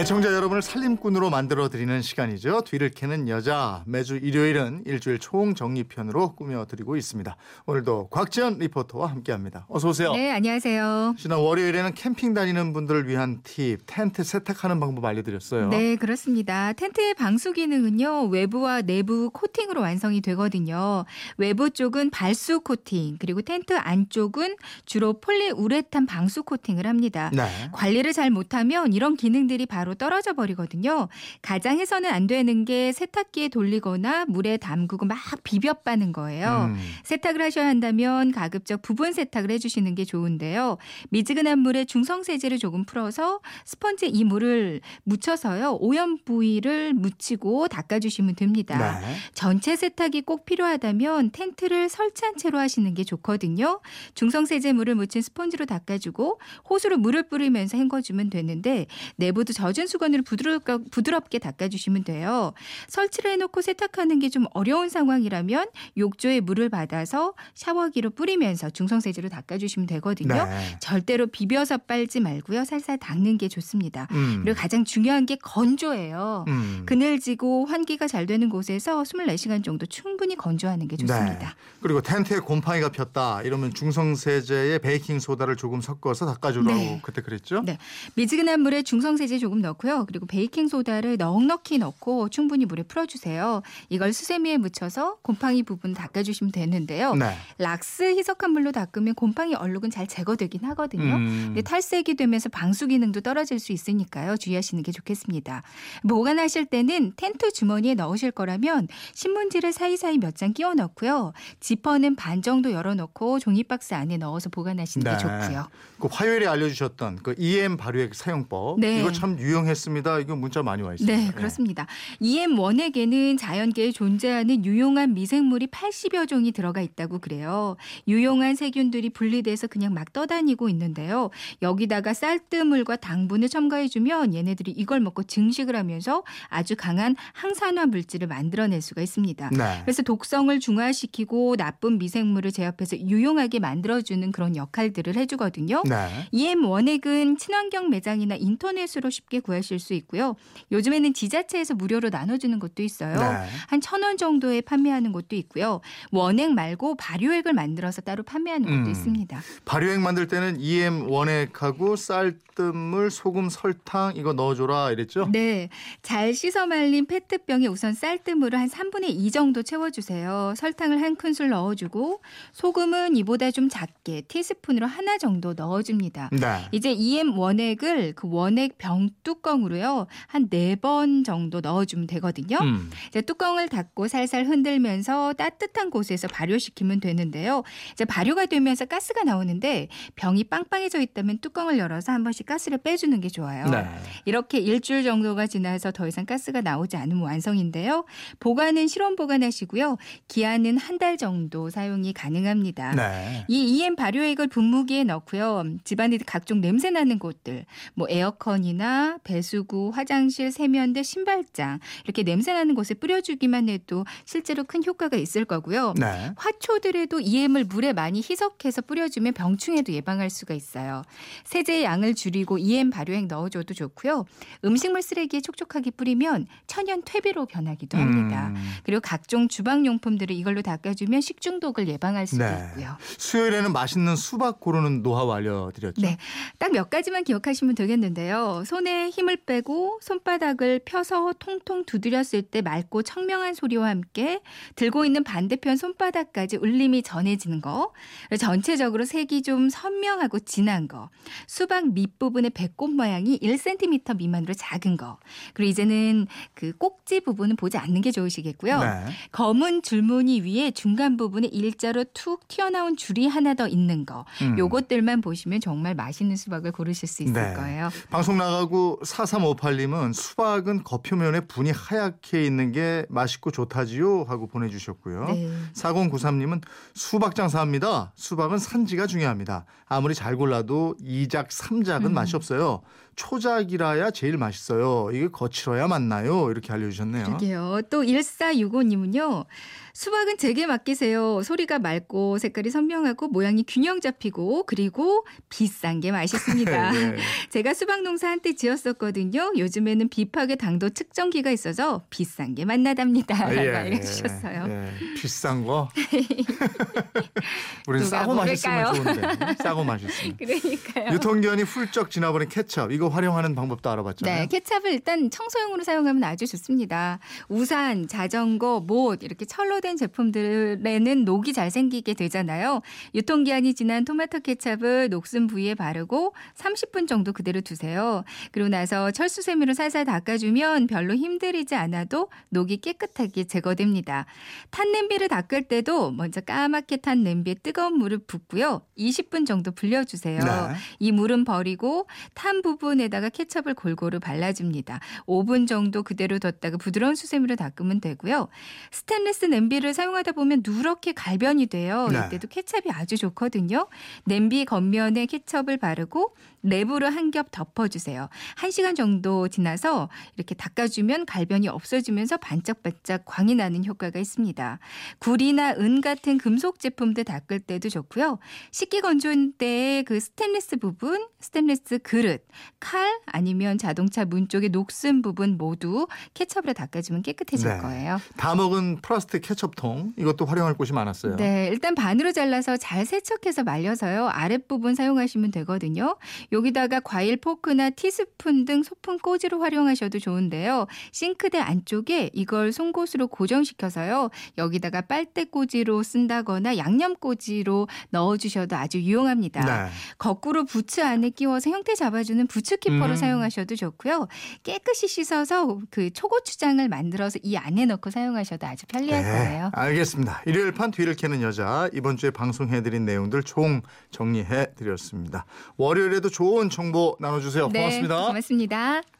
애청자 여러분을 살림꾼으로 만들어 드리는 시간이죠. 뒤를 캐는 여자 매주 일요일은 일주일 총 정리편으로 꾸며 드리고 있습니다. 오늘도 곽지연 리포터와 함께합니다. 어서 오세요. 네, 안녕하세요. 지난 월요일에는 캠핑 다니는 분들을 위한 팁, 텐트 세탁하는 방법 알려드렸어요. 네, 그렇습니다. 텐트의 방수 기능은요, 외부와 내부 코팅으로 완성이 되거든요. 외부 쪽은 발수 코팅, 그리고 텐트 안쪽은 주로 폴리우레탄 방수 코팅을 합니다. 네. 관리를 잘 못하면 이런 기능들이 바로 떨어져 버리거든요. 가장 해서는 안 되는 게 세탁기에 돌리거나 물에 담그고 막 비벼 빠는 거예요. 음. 세탁을 하셔야 한다면 가급적 부분 세탁을 해주시는 게 좋은데요. 미지근한 물에 중성 세제를 조금 풀어서 스펀지에 이 물을 묻혀서요. 오염 부위를 묻히고 닦아주시면 됩니다. 네. 전체 세탁이 꼭 필요하다면 텐트를 설치한 채로 하시는 게 좋거든요. 중성 세제 물을 묻힌 스펀지로 닦아주고 호수로 물을 뿌리면서 헹궈주면 되는데 내부도 젖은 수건으로 부드럽게, 부드럽게 닦아주시면 돼요. 설치를 해놓고 세탁하는 게 좀 어려운 상황이라면 욕조에 물을 받아서 샤워기로 뿌리면서 중성세제로 닦아주시면 되거든요. 네. 절대로 비벼서 빨지 말고요. 살살 닦는 게 좋습니다. 음. 그리고 가장 중요한 게 건조예요. 음. 그늘지고 환기가 잘 되는 곳에서 24시간 정도 충분히 건조하는 게 좋습니다. 네. 그리고 텐트에 곰팡이가 폈다 이러면 중성세제에 베이킹 소다를 조금 섞어서 닦아주라고 네. 그때 그랬죠? 네. 미지근한 물에 중성세제 조금 넣 고요. 그리고 베이킹 소다를 넉넉히 넣고 충분히 물에 풀어주세요. 이걸 수세미에 묻혀서 곰팡이 부분 닦아주시면 되는데요. 네. 락스 희석한 물로 닦으면 곰팡이 얼룩은 잘 제거되긴 하거든요. 음. 근데 탈색이 되면서 방수 기능도 떨어질 수 있으니까요. 주의하시는 게 좋겠습니다. 보관하실 때는 텐트 주머니에 넣으실 거라면 신문지를 사이사이 몇 장 끼워 넣고요. 지퍼는 반 정도 열어놓고 종이 박스 안에 넣어서 보관하시는 네. 게 좋고요. 그 화요일에 알려주셨던 그 EM 발효액 사용법 네. 이거 참 유 용했습니다. 이거 문자 많이 와 있습니다. 네, 그렇습니다. EM 원액에는 자연계에 존재하는 유용한 미생물이 80여 종이 들어가 있다고 그래요. 유용한 세균들이 분리돼서 그냥 막 떠다니고 있는데요. 여기다가 쌀뜨물과 당분을 첨가해 주면 얘네들이 이걸 먹고 증식을 하면서 아주 강한 항산화 물질을 만들어낼 수가 있습니다. 네. 그래서 독성을 중화시키고 나쁜 미생물을 제압해서 유용하게 만들어주는 그런 역할들을 해주거든요. 네. EM 원액은 친환경 매장이나 인터넷으로 쉽게 구하실 수 있고요. 요즘에는 지자체에서 무료로 나눠주는 것도 있어요. 네. 한천 원 정도에 판매하는 곳도 있고요. 원액 말고 발효액을 만들어서 따로 판매하는 곳도 음. 있습니다. 발효액 만들 때는 EM 원액하고 쌀뜨물, 소금, 설탕 이거 넣어줘라 이랬죠? 네. 잘 씻어 말린 페트병에 우선 쌀뜨물을 한 3분의 2 정도 채워주세요. 설탕을 한 큰술 넣어주고 소금은 이보다 좀 작게 티스푼으로 하나 정도 넣어줍니다. 네. 이제 EM 원액을 그 원액 병뚜 껑으로요. 한 네 번 정도 넣어주면 되거든요. 음. 이제 뚜껑을 닫고 살살 흔들면서 따뜻한 곳에서 발효시키면 되는데요. 이제 발효가 되면서 가스가 나오는데 병이 빵빵해져 있다면 뚜껑을 열어서 한 번씩 가스를 빼주는 게 좋아요. 네. 이렇게 일주일 정도가 지나서 더 이상 가스가 나오지 않으면 완성인데요. 보관은 실온 보관하시고요. 기한은 한 달 정도 사용이 가능합니다. 네. 이 EM 발효액을 분무기에 넣고요. 집안에 각종 냄새 나는 곳들, 뭐 에어컨이나 배수구, 화장실, 세면대, 신발장 이렇게 냄새 나는 곳에 뿌려주기만 해도 실제로 큰 효과가 있을 거고요. 네. 화초들에도 EM을 물에 많이 희석해서 뿌려주면 병충해도 예방할 수가 있어요. 세제의 양을 줄이고 EM 발효액 넣어줘도 좋고요. 음식물 쓰레기에 촉촉하게 뿌리면 천연 퇴비로 변하기도 합니다. 음. 그리고 각종 주방용품들을 이걸로 닦아주면 식중독을 예방할 수도 네. 있고요. 수요일에는 맛있는 수박 고르는 노하우 알려드렸죠? 네. 딱 몇 가지만 기억하시면 되겠는데요. 손에 힘을 빼고 손바닥을 펴서 통통 두드렸을 때 맑고 청명한 소리와 함께 들고 있는 반대편 손바닥까지 울림이 전해지는 거. 전체적으로 색이 좀 선명하고 진한 거. 수박 밑부분의 배꼽 모양이 1cm 미만으로 작은 거. 그리고 이제는 그 꼭지 부분은 보지 않는 게 좋으시겠고요. 네. 검은 줄무늬 위에 중간 부분에 일자로 툭 튀어나온 줄이 하나 더 있는 거. 음. 요것들만 보시면 정말 맛있는 수박을 고르실 수 있을 네. 거예요. 방송 나가고 4358님은 수박은 겉표면에 분이 하얗게 있는 게 맛있고 좋다지요 하고 보내주셨고요. 네. 4093님은 수박 장사합니다. 수박은 산지가 중요합니다. 아무리 잘 골라도 2작, 3작은 음. 맛이 없어요. 초작이라야 제일 맛있어요. 이게 거칠어야 맞나요? 이렇게 알려주셨네요. 그러게요. 또 1465님은요. 수박은 제게 맡기세요. 소리가 맑고 색깔이 선명하고 모양이 균형 잡히고 그리고 비싼 게 맛있습니다. 예. 제가 수박 농사 한때 지었었거든요. 요즘에는 비파괴 당도 측정기가 있어서 비싼 게 맛나답니다. 라고 알려주셨어요. 예. 비싼 거. 우리 싸고 맛있으면? 좋은데. 싸고 맛있으면. 그러니까요. 유통기한이 훌쩍 지나버린 케첩 이거 활용하는 방법도 알아봤잖아요. 네, 케찹을 일단 청소용으로 사용하면 아주 좋습니다. 우산, 자전거, 못 이렇게 철로 된 제품들에는 녹이 잘 생기게 되잖아요. 유통기한이 지난 토마토 케찹을 녹슨 부위에 바르고 30분 정도 그대로 두세요. 그리고 나서 철수세미로 살살 닦아주면 별로 힘들이지 않아도 녹이 깨끗하게 제거됩니다. 탄 냄비를 닦을 때도 먼저 까맣게 탄 냄비에 뜨거운 물을 붓고요. 20분 정도 불려주세요. 네. 이 물은 버리고 탄 부분 에다가 케첩을 골고루 발라줍니다. 5분 정도 그대로 뒀다가 부드러운 수세미로 닦으면 되고요. 스테인리스 냄비를 사용하다 보면 누렇게 갈변이 돼요. 네. 이때도 케첩이 아주 좋거든요. 냄비 겉면에 케첩을 바르고 랩으로 한 겹 덮어주세요. 1시간 정도 지나서 이렇게 닦아주면 갈변이 없어지면서 반짝반짝 광이 나는 효과가 있습니다. 구리나 은 같은 금속 제품들 닦을 때도 좋고요. 식기 건조대 그 스테인리스 부분, 스테인리스 그릇, 칼 아니면 자동차 문 쪽의 녹슨 부분 모두 케첩으로 닦아주면 깨끗해질 네. 거예요. 다 먹은 플라스틱 케첩통 이것도 활용할 곳이 많았어요. 네, 일단 반으로 잘라서 잘 세척해서 말려서요. 아랫부분 사용하시면 되거든요. 여기다가 과일 포크나 티스푼 등 소품 꽂이로 활용하셔도 좋은데요. 싱크대 안쪽에 이걸 송곳으로 고정시켜서요. 여기다가 빨대 꽂이로 쓴다거나 양념 꽂이로 넣어주셔도 아주 유용합니다. 네. 거꾸로 부츠 안에 끼워서 형태 잡아주는 부츠 키퍼로 음. 사용하셔도 좋고요. 깨끗이 씻어서 그 초고추장을 만들어서 이 안에 넣고 사용하셔도 아주 편리할 거예요. 네, 알겠습니다. 일요일 판 뒤를 캐는 여자 이번 주에 방송해드린 내용들 총 정리해 드렸습니다. 월요일에도 좋은 정보 나눠주세요. 고맙습니다. 네, 고맙습니다.